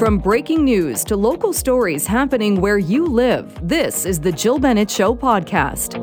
From breaking news to local stories happening where you live, this is the Jill Bennett Show podcast.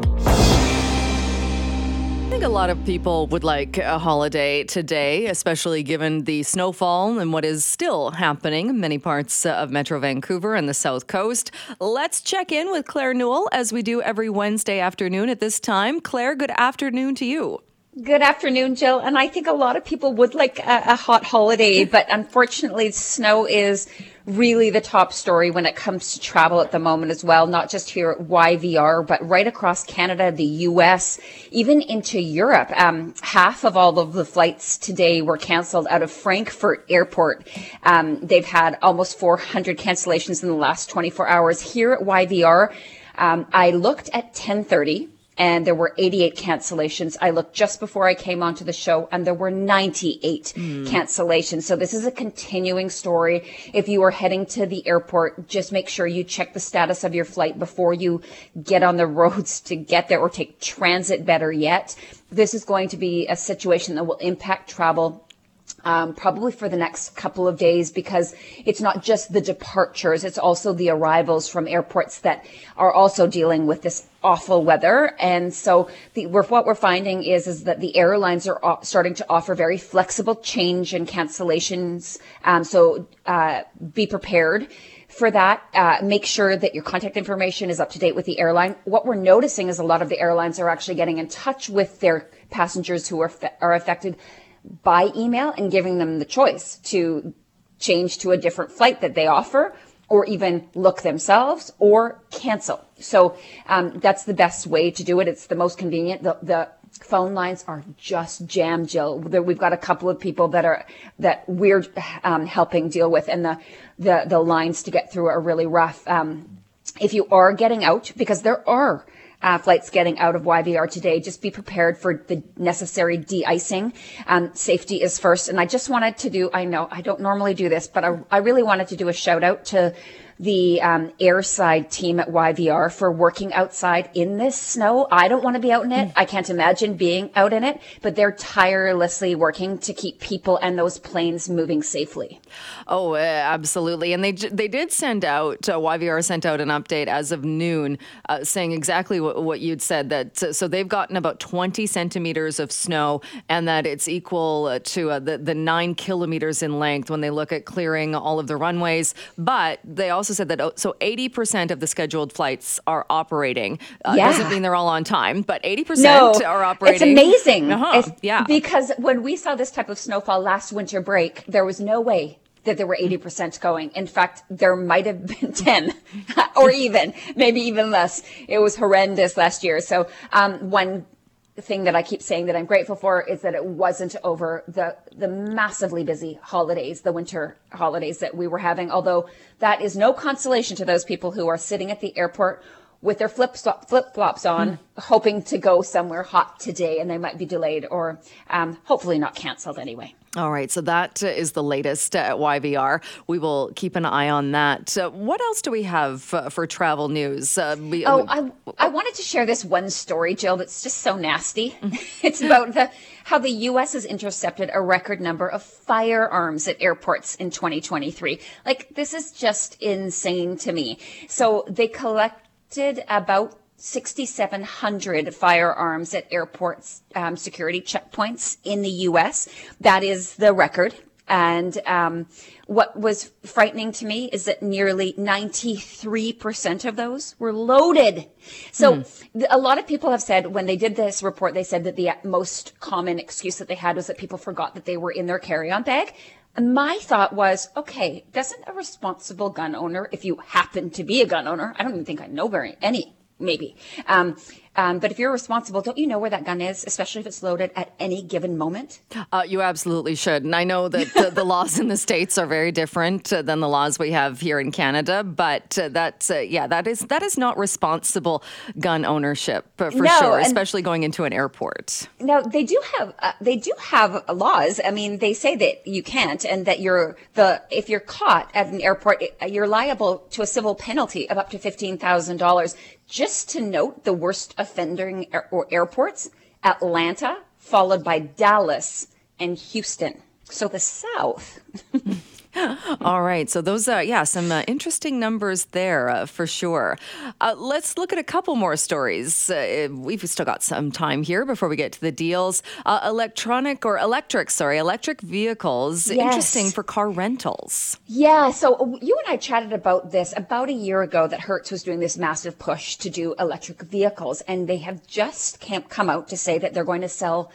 I think a lot of people would like a holiday today, especially given the snowfall and what is still happening in many parts of Metro Vancouver and the South Coast. Let's check in with Claire Newell as we do every Wednesday afternoon at this time. Claire, good afternoon to you. Good afternoon, Jill. And I think a lot of people would like a, a, hot holiday, but unfortunately, snow is really the top story when it comes to travel at the moment as well, not just here at YVR, but right across Canada, the US, even into Europe. Um, half of all of the flights today were canceled out of Frankfurt Airport. Um, they've had almost 400 cancellations in the last 24 hours. Here at YVR, um, I looked at 1030 and there were 88 cancellations. I looked just before I came onto the show and there were 98 mm. cancellations. So this is a continuing story. If you are heading to the airport, just make sure you check the status of your flight before you get on the roads to get there or take transit better yet. This is going to be a situation that will impact travel um, probably for the next couple of days because it's not just the departures, it's also the arrivals from airports that are also dealing with this awful weather. And so the, we're, what we're finding is, is that the airlines are starting to offer very flexible change and cancellations. Um, so uh, be prepared for that. Uh, make sure that your contact information is up to date with the airline. What we're noticing is a lot of the airlines are actually getting in touch with their passengers who are, are affected by email and giving them the choice to change to a different flight that they offer or even look themselves or cancel. So um, that's the best way to do it. It's the most convenient. The, the phone lines are just jammed, Jill. We've got a couple of people that are that we're um, helping deal with, and the, the the lines to get through are really rough. Um, if you are getting out, because there are uh, flights getting out of YVR today. Just be prepared for the necessary de-icing. Um, safety is first. And I just wanted to do, I know I don't normally do this, but I, I really wanted to do a shout out to the um, airside team at YVR for working outside in this snow. I don't want to be out in it. I can't imagine being out in it, but they're tirelessly working to keep people and those planes moving safely. Oh, uh, absolutely. And they they did send out uh, YVR sent out an update as of noon, uh, saying exactly what, what you'd said. That so they've gotten about 20 centimeters of snow, and that it's equal to uh, the the nine kilometers in length when they look at clearing all of the runways. But they also said that oh, so 80 percent of the scheduled flights are operating. Uh, yeah. Doesn't mean they're all on time, but 80 percent are operating. It's amazing. Uh-huh. It's, yeah. Because when we saw this type of snowfall last winter break, there was no way that there were 80% going. In fact, there might have been 10 or even, maybe even less. It was horrendous last year. So, um, one thing that I keep saying that I'm grateful for is that it wasn't over the, the massively busy holidays, the winter holidays that we were having. Although that is no consolation to those people who are sitting at the airport with their flip flip flops on, mm. hoping to go somewhere hot today, and they might be delayed or um, hopefully not canceled anyway. All right, so that is the latest at YVR. We will keep an eye on that. Uh, what else do we have uh, for travel news? Uh, we, oh, I, I wanted to share this one story, Jill, that's just so nasty. Mm-hmm. it's about the how the U.S. has intercepted a record number of firearms at airports in 2023. Like, this is just insane to me. So they collected about 6,700 firearms at airports um, security checkpoints in the U.S. That is the record. And um, what was frightening to me is that nearly 93% of those were loaded. So mm. a lot of people have said when they did this report, they said that the most common excuse that they had was that people forgot that they were in their carry-on bag. And my thought was, okay, doesn't a responsible gun owner, if you happen to be a gun owner, I don't even think I know very any maybe. Um, um, but if you're responsible, don't you know where that gun is, especially if it's loaded at any given moment? Uh, you absolutely should. And I know that the, the laws in the States are very different uh, than the laws we have here in Canada, but uh, that's, uh, yeah, that is, that is not responsible gun ownership uh, for no, sure, especially going into an airport. Now, they do have, uh, they do have laws. I mean, they say that you can't and that you're the, if you're caught at an airport, you're liable to a civil penalty of up to $15,000 just to note the worst offending or airports, Atlanta, followed by Dallas and Houston. So the South All right. So those are, yeah, some uh, interesting numbers there uh, for sure. Uh, let's look at a couple more stories. Uh, we've still got some time here before we get to the deals. Uh, electronic or electric, sorry, electric vehicles. Yes. Interesting for car rentals. Yeah. So you and I chatted about this about a year ago that Hertz was doing this massive push to do electric vehicles. And they have just come out to say that they're going to sell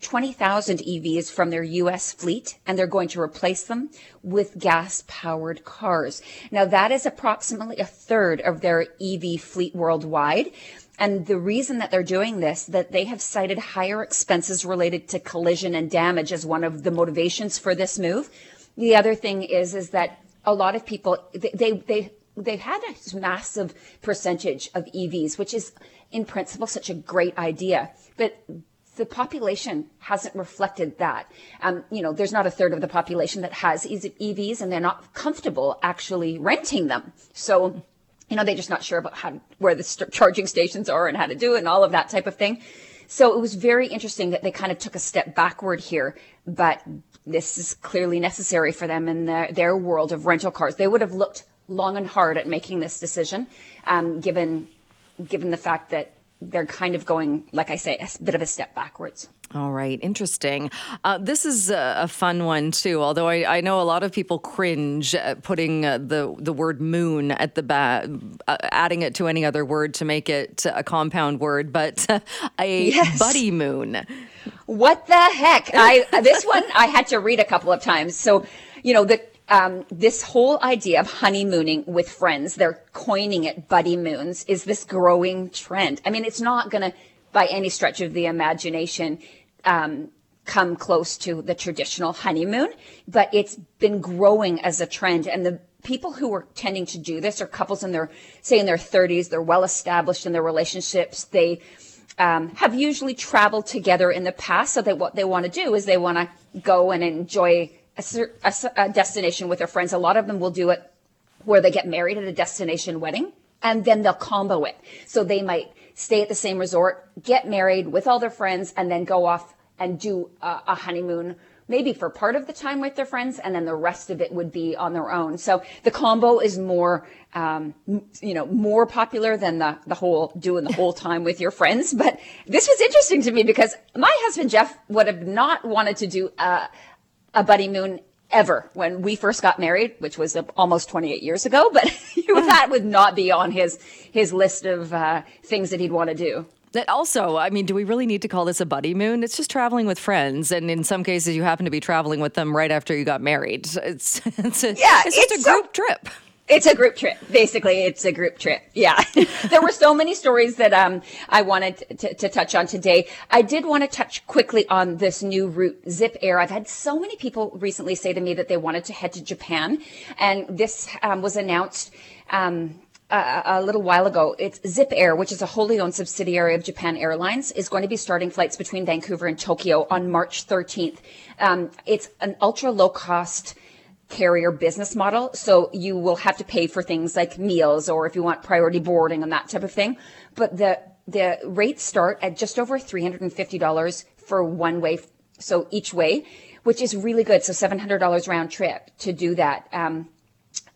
20,000 EVs from their US fleet and they're going to replace them with gas powered cars. Now that is approximately a third of their EV fleet worldwide. And the reason that they're doing this, that they have cited higher expenses related to collision and damage as one of the motivations for this move. The other thing is, is that a lot of people, they, they, they they've had a massive percentage of EVs, which is in principle such a great idea. But the population hasn't reflected that. Um, you know, there's not a third of the population that has EVs and they're not comfortable actually renting them. So, you know, they're just not sure about how, where the st- charging stations are and how to do it and all of that type of thing. So it was very interesting that they kind of took a step backward here, but this is clearly necessary for them in their, their world of rental cars. They would have looked long and hard at making this decision, um, given given the fact that they're kind of going, like I say, a bit of a step backwards. All right, interesting. Uh, this is a, a, fun one too. Although I, I, know a lot of people cringe at putting uh, the the word moon at the back, uh, adding it to any other word to make it a compound word. But a yes. buddy moon. What the heck? I this one I had to read a couple of times. So you know the um, this whole idea of honeymooning with friends, they're coining it buddy moons, is this growing trend. I mean, it's not going to, by any stretch of the imagination, um, come close to the traditional honeymoon, but it's been growing as a trend. And the people who are tending to do this are couples in their, say, in their 30s, they're well established in their relationships. They, um, have usually traveled together in the past. So that what they want to do is they want to go and enjoy a, a, a destination with their friends. A lot of them will do it where they get married at a destination wedding and then they'll combo it. So they might stay at the same resort, get married with all their friends, and then go off and do a, a, honeymoon, maybe for part of the time with their friends, and then the rest of it would be on their own. So the combo is more, um, you know, more popular than the the whole doing the whole time with your friends. But this was interesting to me because my husband Jeff would have not wanted to do a, a buddy moon ever when we first got married, which was almost 28 years ago, but that would not be on his his list of uh, things that he'd want to do. That also, I mean, do we really need to call this a buddy moon? It's just traveling with friends, and in some cases, you happen to be traveling with them right after you got married. It's it's a, yeah, it's just it's a group trip. It's a group trip. Basically, it's a group trip. Yeah. there were so many stories that um, I wanted to, to, touch on today. I did want to touch quickly on this new route, Zip Air. I've had so many people recently say to me that they wanted to head to Japan, and this um, was announced. Um, a, little while ago. It's Zip Air, which is a wholly owned subsidiary of Japan Airlines, is going to be starting flights between Vancouver and Tokyo on March 13th. Um, it's an ultra low cost carrier business model. So you will have to pay for things like meals or if you want priority boarding and that type of thing. But the, the rates start at just over $350 for one way. So each way, which is really good. So $700 round trip to do that. Um,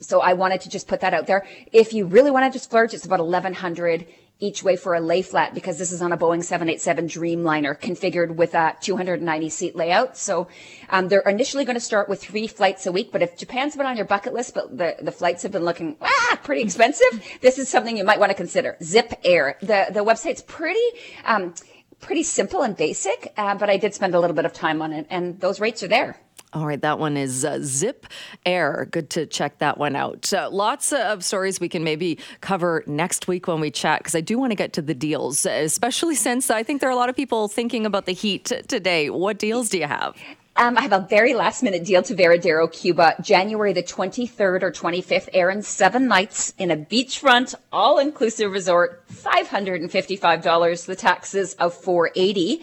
so I wanted to just put that out there. If you really want to just splurge, it's about 1100 each way for a lay flat because this is on a Boeing 787 Dreamliner configured with a 290 seat layout. So um, they're initially going to start with three flights a week. But if Japan's been on your bucket list, but the, the flights have been looking ah, pretty expensive, this is something you might want to consider. Zip Air. The, the website's pretty. Um, pretty simple and basic, uh, but I did spend a little bit of time on it, and those rates are there. All right, that one is uh, Zip Air. Good to check that one out. Uh, lots of stories we can maybe cover next week when we chat because I do want to get to the deals, especially since I think there are a lot of people thinking about the heat today. What deals do you have? Um, I have a very last minute deal to Varadero, Cuba, January the 23rd or 25th, air and, seven nights in a beachfront, all inclusive resort, $555, the taxes of 480.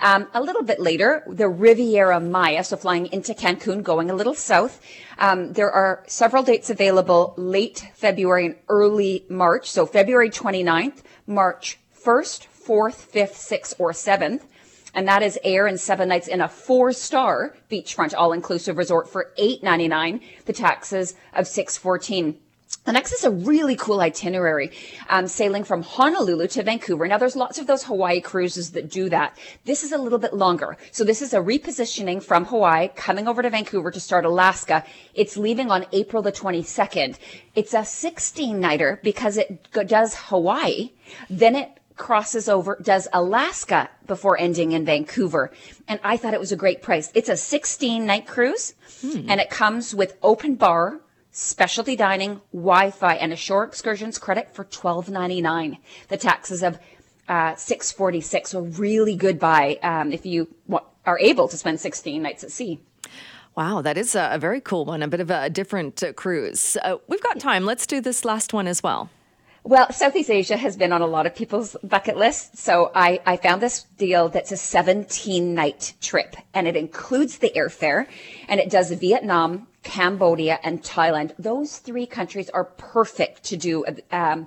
Um, a little bit later, the Riviera Maya, so flying into Cancun, going a little south. Um, there are several dates available late February and early March. So February 29th, March 1st, 4th, 5th, 6th, or 7th. and that is air and seven nights in a four-star beachfront all-inclusive resort for $8.99. The taxes of $6.14. The next is a really cool itinerary, um, sailing from Honolulu to Vancouver. Now, there's lots of those Hawaii cruises that do that. This is a little bit longer. So this is a repositioning from Hawaii, coming over to Vancouver to start Alaska. It's leaving on April the 22nd. It's a 16 nighter because it does Hawaii. Then it crosses over, does Alaska before ending in Vancouver. And I thought it was a great price. It's a 16 night cruise hmm. and it comes with open bar, specialty dining, Wi-Fi, and a shore excursions credit for $12.99. The taxes of uh, 646 a really good buy um, if you are able to spend 16 nights at sea. Wow, that is a, very cool one, a bit of a different uh, cruise. Uh, we've got time. Let's do this last one as well. Well, Southeast Asia has been on a lot of people's bucket lists. So I, I found this deal that's a 17 night trip and it includes the airfare and it does Vietnam, Cambodia, and Thailand. Those three countries are perfect to do um,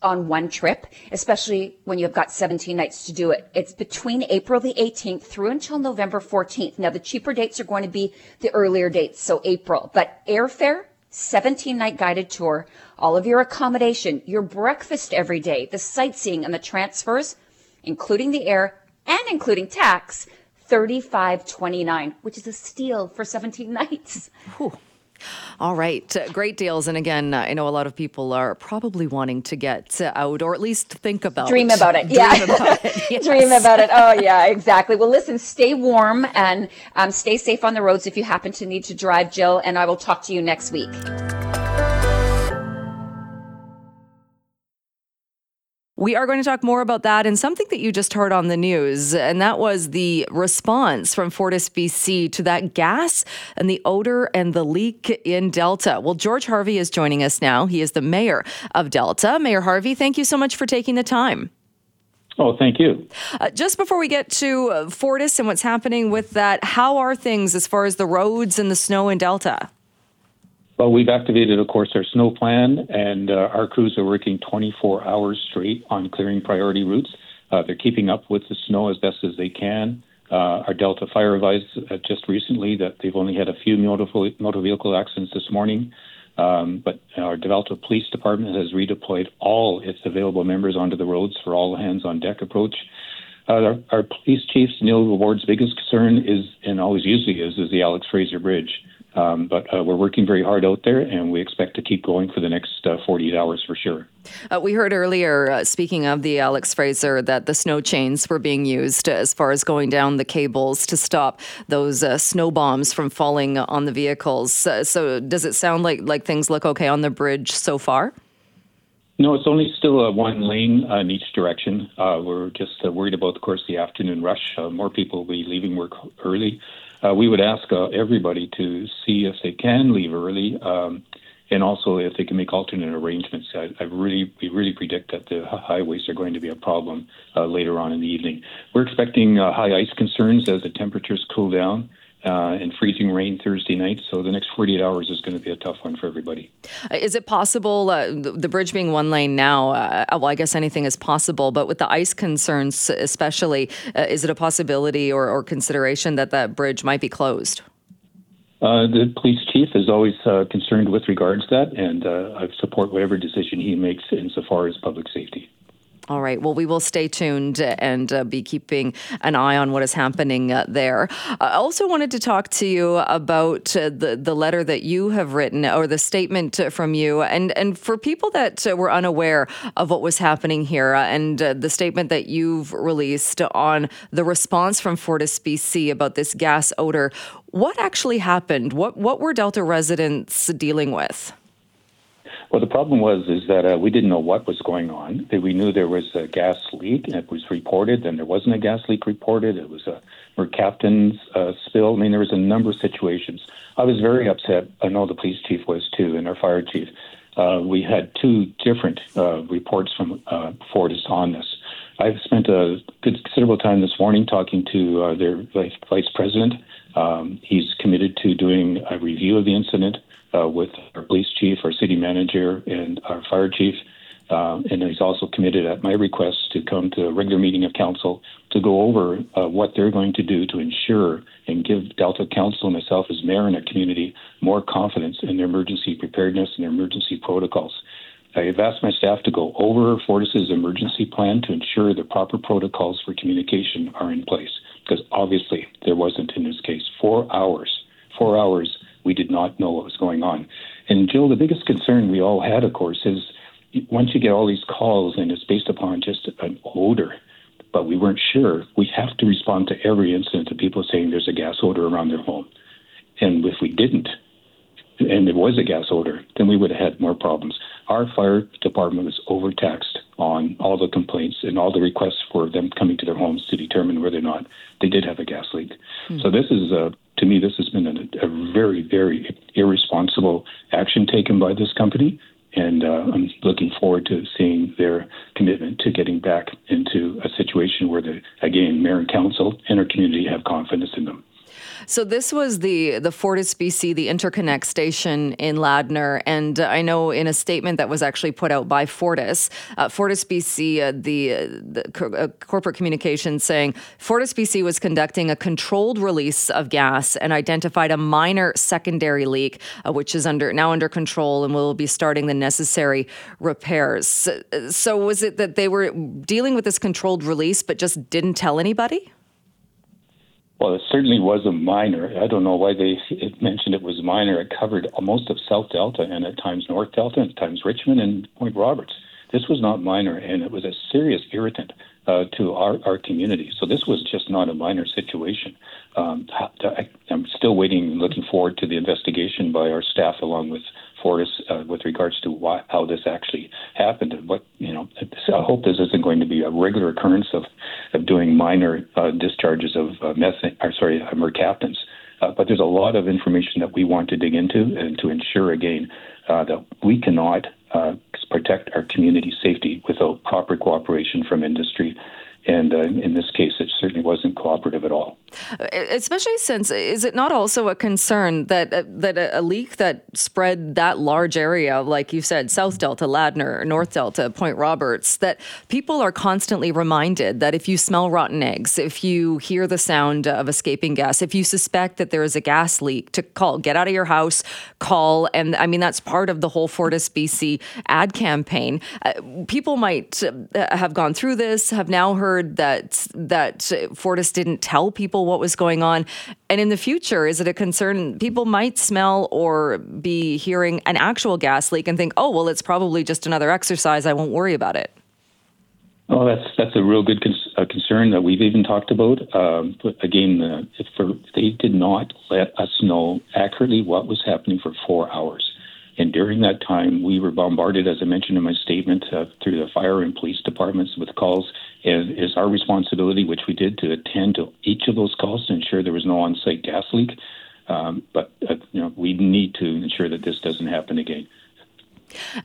on one trip, especially when you've got 17 nights to do it. It's between April the 18th through until November 14th. Now, the cheaper dates are going to be the earlier dates, so April. But airfare, 17 night guided tour, all of your accommodation, your breakfast every day, the sightseeing and the transfers, including the air and including tax, 35.29, which is a steal for 17 nights. Whew. All right, uh, great deals. And again, uh, I know a lot of people are probably wanting to get uh, out or at least think about dream about it. Dream yeah, about it. Yes. dream about it. Oh, yeah, exactly. Well, listen, stay warm and um, stay safe on the roads if you happen to need to drive, Jill. And I will talk to you next week. We are going to talk more about that and something that you just heard on the news, and that was the response from Fortis BC to that gas and the odor and the leak in Delta. Well, George Harvie is joining us now. He is the mayor of Delta. Mayor Harvie, thank you so much for taking the time. Oh, thank you. Uh, just before we get to uh, Fortis and what's happening with that, how are things as far as the roads and the snow in Delta? Well, we've activated, of course, our snow plan, and uh, our crews are working 24 hours straight on clearing priority routes. Uh, they're keeping up with the snow as best as they can. Uh, our Delta Fire advised uh, just recently that they've only had a few motor, vehicle accidents this morning, um, but our Delta Police Department has redeployed all its available members onto the roads for all hands on deck approach. Uh, our, our, police chief, Neil Dubord's biggest concern is, and always usually is, is the Alex Fraser Bridge. Um, but uh, we're working very hard out there, and we expect to keep going for the next uh, 48 hours for sure. Uh, we heard earlier, uh, speaking of the Alex Fraser, that the snow chains were being used as far as going down the cables to stop those uh, snow bombs from falling on the vehicles. Uh, so, does it sound like like things look okay on the bridge so far? No, it's only still a one lane in each direction. we're just worried about, of course, the afternoon rush. more people will be leaving work early uh, we would ask uh, everybody to see if they can leave early, um, and also if they can make alternate arrangements. I, I, really, we really predict that the highways are going to be a problem uh, later on in the evening. We're expecting uh, high ice concerns as the temperatures cool down uh, and freezing rain Thursday night. So the next 48 hours is going to be a tough one for everybody. Uh, is it possible, uh, the bridge being one lane now, uh, well, I guess anything is possible, but with the ice concerns especially, uh, is it a possibility or, or, consideration that that bridge might be closed? Uh, the police chief is always concerned with regards to that, and I support whatever decision he makes insofar as public safety. All right. Well, we will stay tuned and uh, be keeping an eye on what is happening uh, there. I also wanted to talk to you about uh, the the letter that you have written or the statement from you, and and for people that uh, were unaware of what was happening here, uh, and uh, the statement that you've released on the response from Fortis BC about this gas odor. What actually happened? What what were Delta residents dealing with? Well, the problem was is that uh, we didn't know what was going on. We knew there was a gas leak, and it was reported. Then there wasn't a gas leak reported. It was a mercaptan's uh, spill. I mean, there was a number of situations. I was very upset. I know the police chief was too, and our fire chief. Uh, we had two different uh, reports from uh, Fortis on this. I've spent a good considerable time this morning talking to uh, their vice, vice president. Um, he's committed to doing a review of the incident uh, with our police chief, our city manager, and our fire chief. Uh, and he's also committed at my request to come to a regular meeting of council to go over uh, what they're going to do to ensure and give Delta Council and myself as mayor and our community more confidence in their emergency preparedness and their emergency protocols. I have asked my staff to go over Fortis's emergency plan to ensure the proper protocols for communication are in place, because obviously there wasn't in this case. Four hours, four hours, we did not know what was going on. And Jill, the biggest concern we all had, of course, is once you get all these calls and it's based upon just an odor, but we weren't sure, we have to respond to every incident of people saying there's a gas odor around their home. And if we didn't, and there was a gas odor, then we would have had more problems. Our fire department was overtaxed on all the complaints and all the requests for them coming to their homes to determine whether or not they did have a gas leak. Mm-hmm. So this is, a, to me, this has been a, a very, very irresponsible action taken by this company and uh, I'm looking forward to seeing their commitment to getting back into a situation where the again mayor and council and our community have confidence in them. So this was the the Fortis BC, the interconnect station in Ladner, and I know in a statement that was actually put out by Fortis, uh, Fortis BC, uh, the, the co- uh, corporate communication saying Fortis BC was conducting a controlled release of gas and identified a minor secondary leak, uh, which is under now under control, and will be starting the necessary repairs. So was it that they were dealing with this controlled release, but just didn't tell anybody? Well, it certainly was a minor. I don't know why they mentioned it was minor. It covered most of South Delta and at times North Delta and at times Richmond and Point Roberts. This was not minor, and it was a serious irritant uh, to our, our community. So this was just not a minor situation. Um, I, I'm still waiting, looking forward to the investigation by our staff along with Fortis uh, with regards to why, how this actually happened and what you know. I hope this isn't going to be a regular occurrence of of doing minor uh, discharges of uh, methane, or sorry, uh, mercaptans. Uh, but there's a lot of information that we want to dig into and to ensure again uh, that we cannot uh, protect our community safety without proper cooperation from industry and uh, in this case, it certainly wasn't cooperative at all. Especially since, is it not also a concern that uh, that a, leak that spread that large area, like you said, South Delta, Ladner, North Delta, Point Roberts, that people are constantly reminded that if you smell rotten eggs, if you hear the sound of escaping gas, if you suspect that there is a gas leak, to call, get out of your house, call, and I mean that's part of the whole Fortis BC ad campaign. Uh, people might uh, have gone through this, have now heard that that Fortis didn't tell people what was going on. And in the future, is it a concern people might smell or be hearing an actual gas leak and think, "Oh, well, it's probably just another exercise. I won't worry about it." Oh, that's that's a real good uh, concern that we've even talked about. Um, but again, uh, for, they did not let us know accurately what was happening for four hours. And during that time, we were bombarded, as I mentioned in my statement, uh, through the fire and police departments with calls. And it is our responsibility, which we did, to attend to each of those calls to ensure there was no on-site gas leak. Um, but uh, you know, we need to ensure that this doesn't happen again.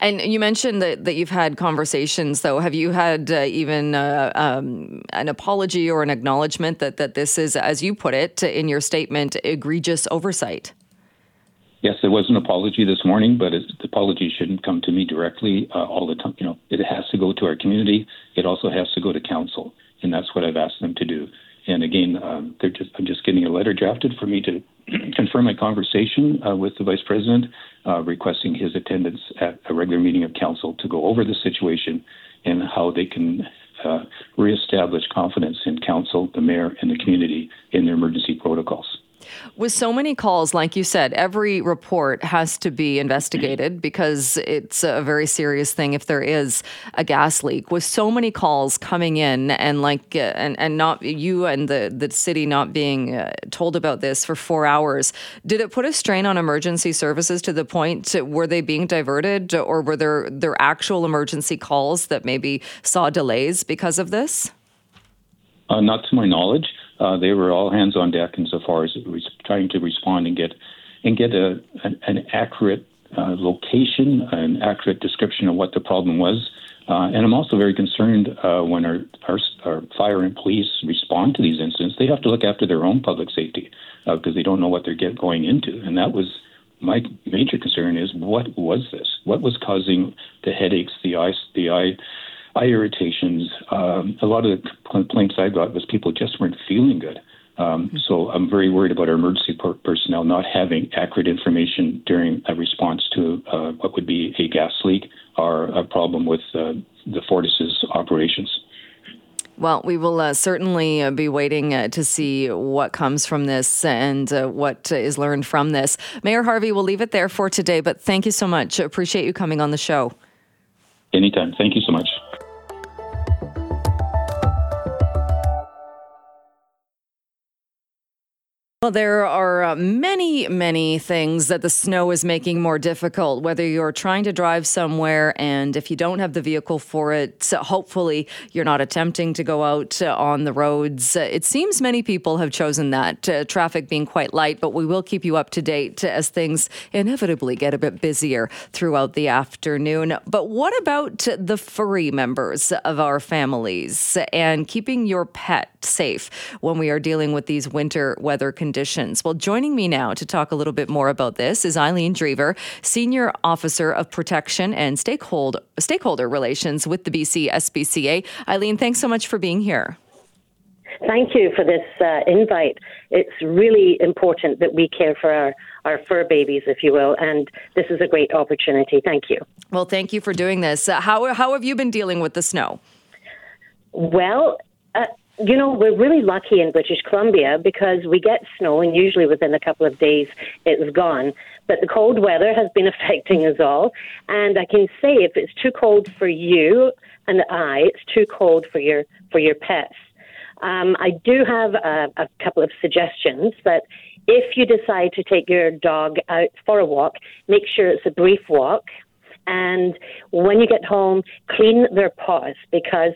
And you mentioned that, that you've had conversations, though. Have you had uh, even uh, um, an apology or an acknowledgement that, that this is, as you put it in your statement, egregious oversight? Yes, there was an apology this morning, but it, the apology shouldn't come to me directly uh, all the time. You know, it has to go to our community. It also has to go to council, and that's what I've asked them to do. And again, um, they're just I'm just getting a letter drafted for me to confirm my conversation uh, with the vice president, uh, requesting his attendance at a regular meeting of council to go over the situation and how they can uh, reestablish confidence in council, the mayor, and the community in their emergency protocols. With so many calls, like you said, every report has to be investigated because it's a very serious thing if there is a gas leak. With so many calls coming in, and like, uh, and and not you and the the city not being uh, told about this for four hours, did it put a strain on emergency services to the point to, were they being diverted, or were there there actual emergency calls that maybe saw delays because of this? Uh, not to my knowledge uh, they were all hands on deck insofar as was trying to respond and get and get a, an, an accurate uh, location, an accurate description of what the problem was. Uh, and I'm also very concerned uh, when our, our, our, fire and police respond to these incidents. They have to look after their own public safety because uh, they don't know what they're get going into. And that was my major concern is what was this? What was causing the headaches, the eye, the eye, eye irritations? Um, a lot of the complaints I got was people just weren't feeling good. Um, so I'm very worried about our emergency per- personnel not having accurate information during a response to uh, what would be a gas leak or a problem with uh, the Fortis's operations. Well, we will uh, certainly uh, be waiting uh, to see what comes from this and uh, what is learned from this. Mayor Harvie, we'll leave it there for today, but thank you so much. Appreciate you coming on the show. Anytime. Thank you so much. Well, there are uh, many, many things that the snow is making more difficult, whether you're trying to drive somewhere and if you don't have the vehicle for it, so hopefully you're not attempting to go out uh, on the roads. Uh, it seems many people have chosen that, uh, traffic being quite light, but we will keep you up to date as things inevitably get a bit busier throughout the afternoon. But what about the furry members of our families and keeping your pet safe when we are dealing with these winter weather conditions? Conditions. Well, joining me now to talk a little bit more about this is Eileen Drever, Senior Officer of Protection and Stakeholder, Stakeholder Relations with the BC SPCA. Eileen, thanks so much for being here. Thank you for this uh, invite. It's really important that we care for our, our fur babies, if you will, and this is a great opportunity. Thank you. Well, thank you for doing this. Uh, how, how have you been dealing with the snow? Well, uh, you know, we're really lucky in British Columbia because we get snow, and usually within a couple of days it's gone. But the cold weather has been affecting us all. And I can say if it's too cold for you and I, it's too cold for your for your pets. Um, I do have a, a couple of suggestions that if you decide to take your dog out for a walk, make sure it's a brief walk and when you get home, clean their paws because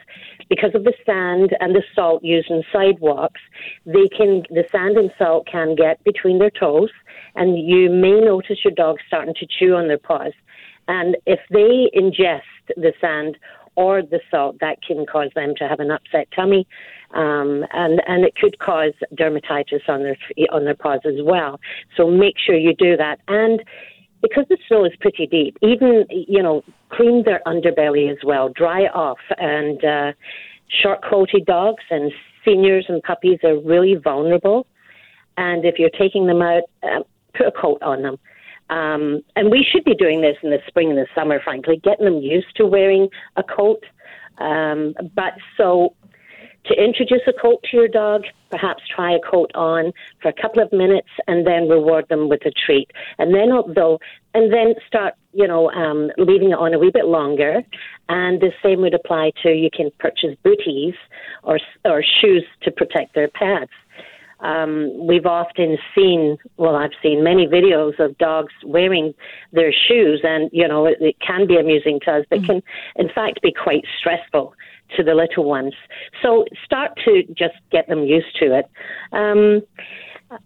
because of the sand and the salt used in sidewalks, they can the sand and salt can get between their toes, and you may notice your dog starting to chew on their paws. And if they ingest the sand or the salt, that can cause them to have an upset tummy, um, and and it could cause dermatitis on their on their paws as well. So make sure you do that and because the snow is pretty deep, even, you know, clean their underbelly as well, dry off. And uh, short coated dogs and seniors and puppies are really vulnerable. And if you're taking them out, uh, put a coat on them. Um, and we should be doing this in the spring and the summer, frankly, getting them used to wearing a coat. Um, but so to introduce a coat to your dog, perhaps try a coat on for a couple of minutes and then reward them with a treat. And then though, and then start, you know, um, leaving it on a wee bit longer. And the same would apply to you can purchase booties or or shoes to protect their pads. Um, we've often seen, well, I've seen many videos of dogs wearing their shoes, and you know, it, it can be amusing to us, but mm-hmm. can, in fact, be quite stressful to the little ones. So start to just get them used to it. Um,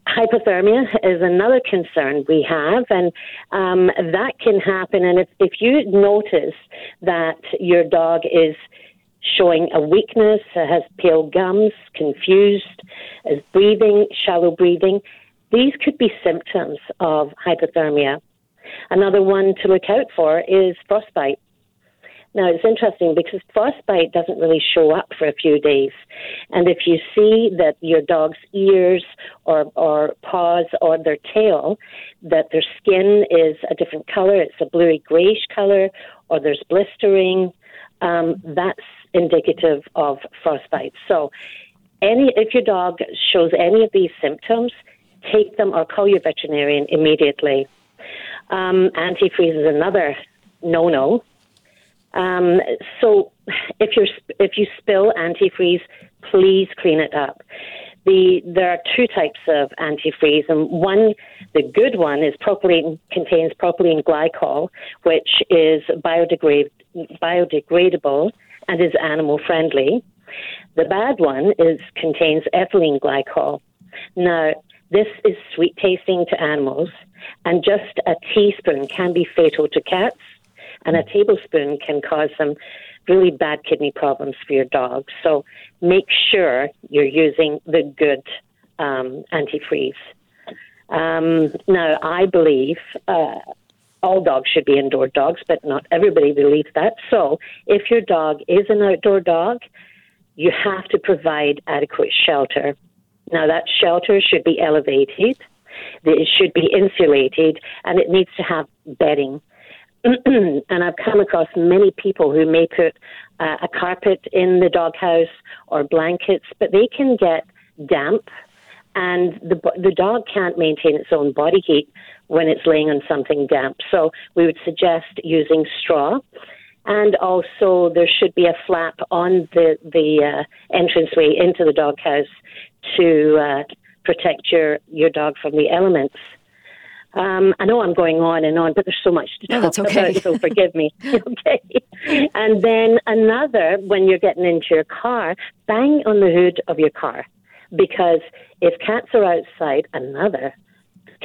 hypothermia is another concern we have, and um, that can happen. And if, if you notice that your dog is showing a weakness, has pale gums, confused, is breathing, shallow breathing, these could be symptoms of hypothermia. Another one to look out for is frostbite. Now, it's interesting because frostbite doesn't really show up for a few days. And if you see that your dog's ears or, or paws or their tail, that their skin is a different color, it's a bluey grayish color, or there's blistering, um, that's indicative of frostbite. So, any if your dog shows any of these symptoms, take them or call your veterinarian immediately. Um, antifreeze is another no-no. Um, so if you if you spill antifreeze, please clean it up. The there are two types of antifreeze, and one, the good one, is propylene contains propylene glycol, which is biodegrad, biodegradable and is animal friendly. The bad one is contains ethylene glycol. Now, this is sweet tasting to animals, and just a teaspoon can be fatal to cats and a tablespoon can cause some really bad kidney problems for your dog. So make sure you're using the good um, antifreeze. Um, now, I believe uh, all dogs should be indoor dogs, but not everybody believes that. So, if your dog is an outdoor dog, you have to provide adequate shelter. Now, that shelter should be elevated, it should be insulated, and it needs to have bedding. and I've come across many people who may put uh, a carpet in the doghouse or blankets, but they can get damp and the the dog can't maintain its own body heat when it's laying on something damp. So we would suggest using straw, and also there should be a flap on the the uh, entranceway into the doghouse to uh, protect your your dog from the elements. Um, I know I'm going on and on, but there's so much to talk no, that's okay. about, so forgive me. okay. And then another, when you're getting into your car, bang on the hood of your car because if cats are outside, another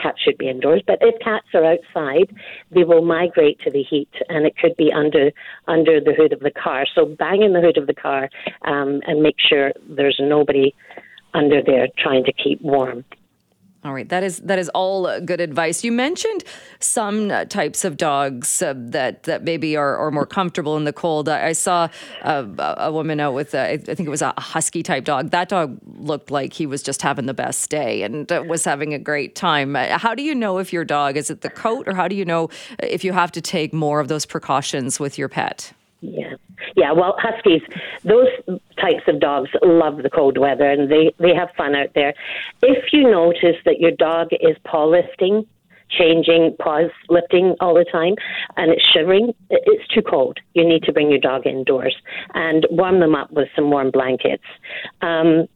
cats should be indoors. But if cats are outside, they will migrate to the heat, and it could be under under the hood of the car. So bang in the hood of the car um, and make sure there's nobody under there trying to keep warm. All right, that is that is all good advice. You mentioned some uh, types of dogs uh, that that maybe are, are more comfortable in the cold. I, I saw uh, a woman out with a, I think it was a husky type dog. That dog looked like he was just having the best day and uh, was having a great time. Uh, how do you know if your dog is it the coat, or how do you know if you have to take more of those precautions with your pet? Yeah. Yeah, well, huskies, those types of dogs love the cold weather and they, they have fun out there. If you notice that your dog is paw lifting, changing, paws lifting all the time, and it's shivering, it's too cold. You need to bring your dog indoors and warm them up with some warm blankets. Um,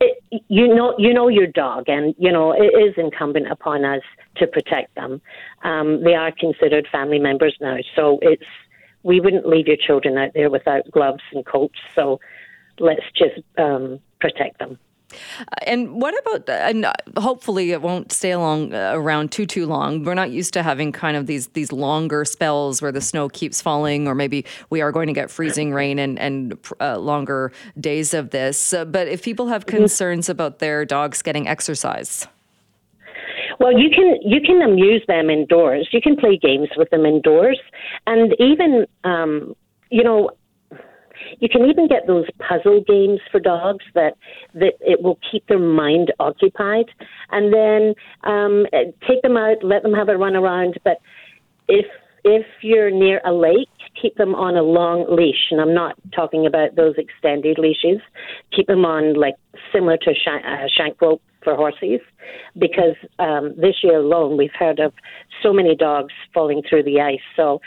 it, you know, you know your dog, and you know it is incumbent upon us to protect them. Um, they are considered family members now, so it's we wouldn't leave your children out there without gloves and coats. So let's just um, protect them. And what about? And hopefully, it won't stay along uh, around too too long. We're not used to having kind of these these longer spells where the snow keeps falling, or maybe we are going to get freezing rain and and uh, longer days of this. Uh, but if people have mm-hmm. concerns about their dogs getting exercise. Well, you can you can amuse them indoors. You can play games with them indoors, and even um, you know you can even get those puzzle games for dogs that that it will keep their mind occupied, and then um, take them out, let them have a run around. But if if you're near a lake, keep them on a long leash, and I'm not talking about those extended leashes. Keep them on like similar to a shank, rope for horses because um, this year alone we've heard of so many dogs falling through the ice. So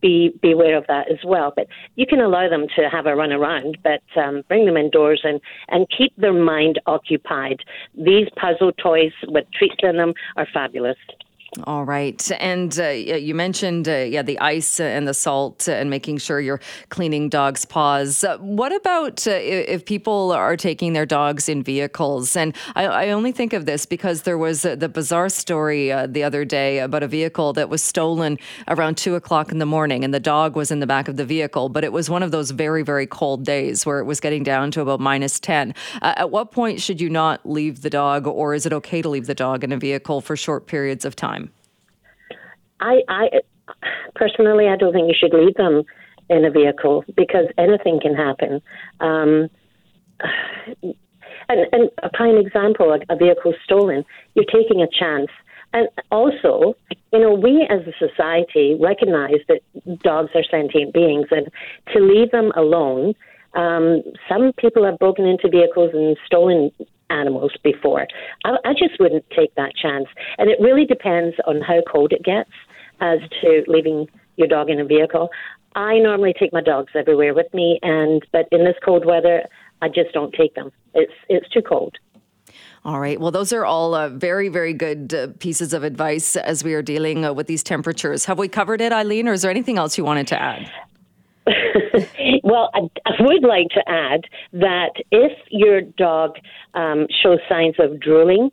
be beware of that as well. But you can allow them to have a run around, but um, bring them indoors and, and keep their mind occupied. These puzzle toys with treats in them are fabulous. All right. And uh, you mentioned, uh, yeah, the ice and the salt and making sure you're cleaning dogs' paws. Uh, what about uh, if people are taking their dogs in vehicles? And I, I only think of this because there was uh, the bizarre story the other day about a vehicle that was stolen around two o'clock in the morning, and the dog was in the back of the vehicle. But it was one of those very, very cold days where it was getting down to about minus 10. at what point should you not leave the dog, or is it okay to leave the dog in a vehicle for short periods of time? I, I personally, I don't think you should leave them in a vehicle because anything can happen. Um, and, and a prime example, a, vehicle stolen, you're taking a chance. And also, you know, we as a society recognize that dogs are sentient beings, and to leave them alone, um, some people have broken into vehicles and stolen animals before. I, I just wouldn't take that chance. And it really depends on how cold it gets as to leaving your dog in a vehicle. I normally take my dogs everywhere with me, and but in this cold weather, I just don't take them. It's it's too cold. All right. Well, those are all uh, very, very good uh, pieces of advice as we are dealing uh, with these temperatures. Have we covered it, Eileen, or is there anything else you wanted to add? well, I, I, would like to add that if your dog um, shows signs of drooling,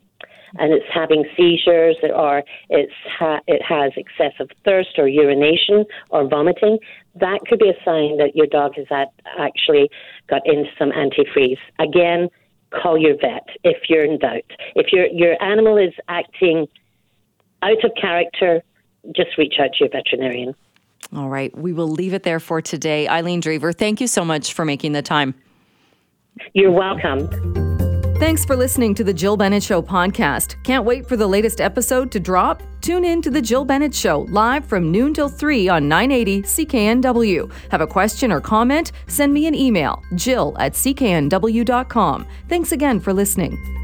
and it's having seizures or it's ha- it has excessive thirst or urination or vomiting, that could be a sign that your dog has had actually got into some antifreeze. Again, call your vet if you're in doubt. If your your animal is acting out of character, just reach out to your veterinarian. All right. We will leave it there for today. Eileen Drever, thank you so much for making the time. You're welcome. Thanks for listening to the Jill Bennett Show podcast. Can't wait for the latest episode to drop? Tune in to the Jill Bennett Show live from noon till 3 on 980 CKNW. Have a question or comment? Send me an email, jill at cknw.com. Thanks again for listening.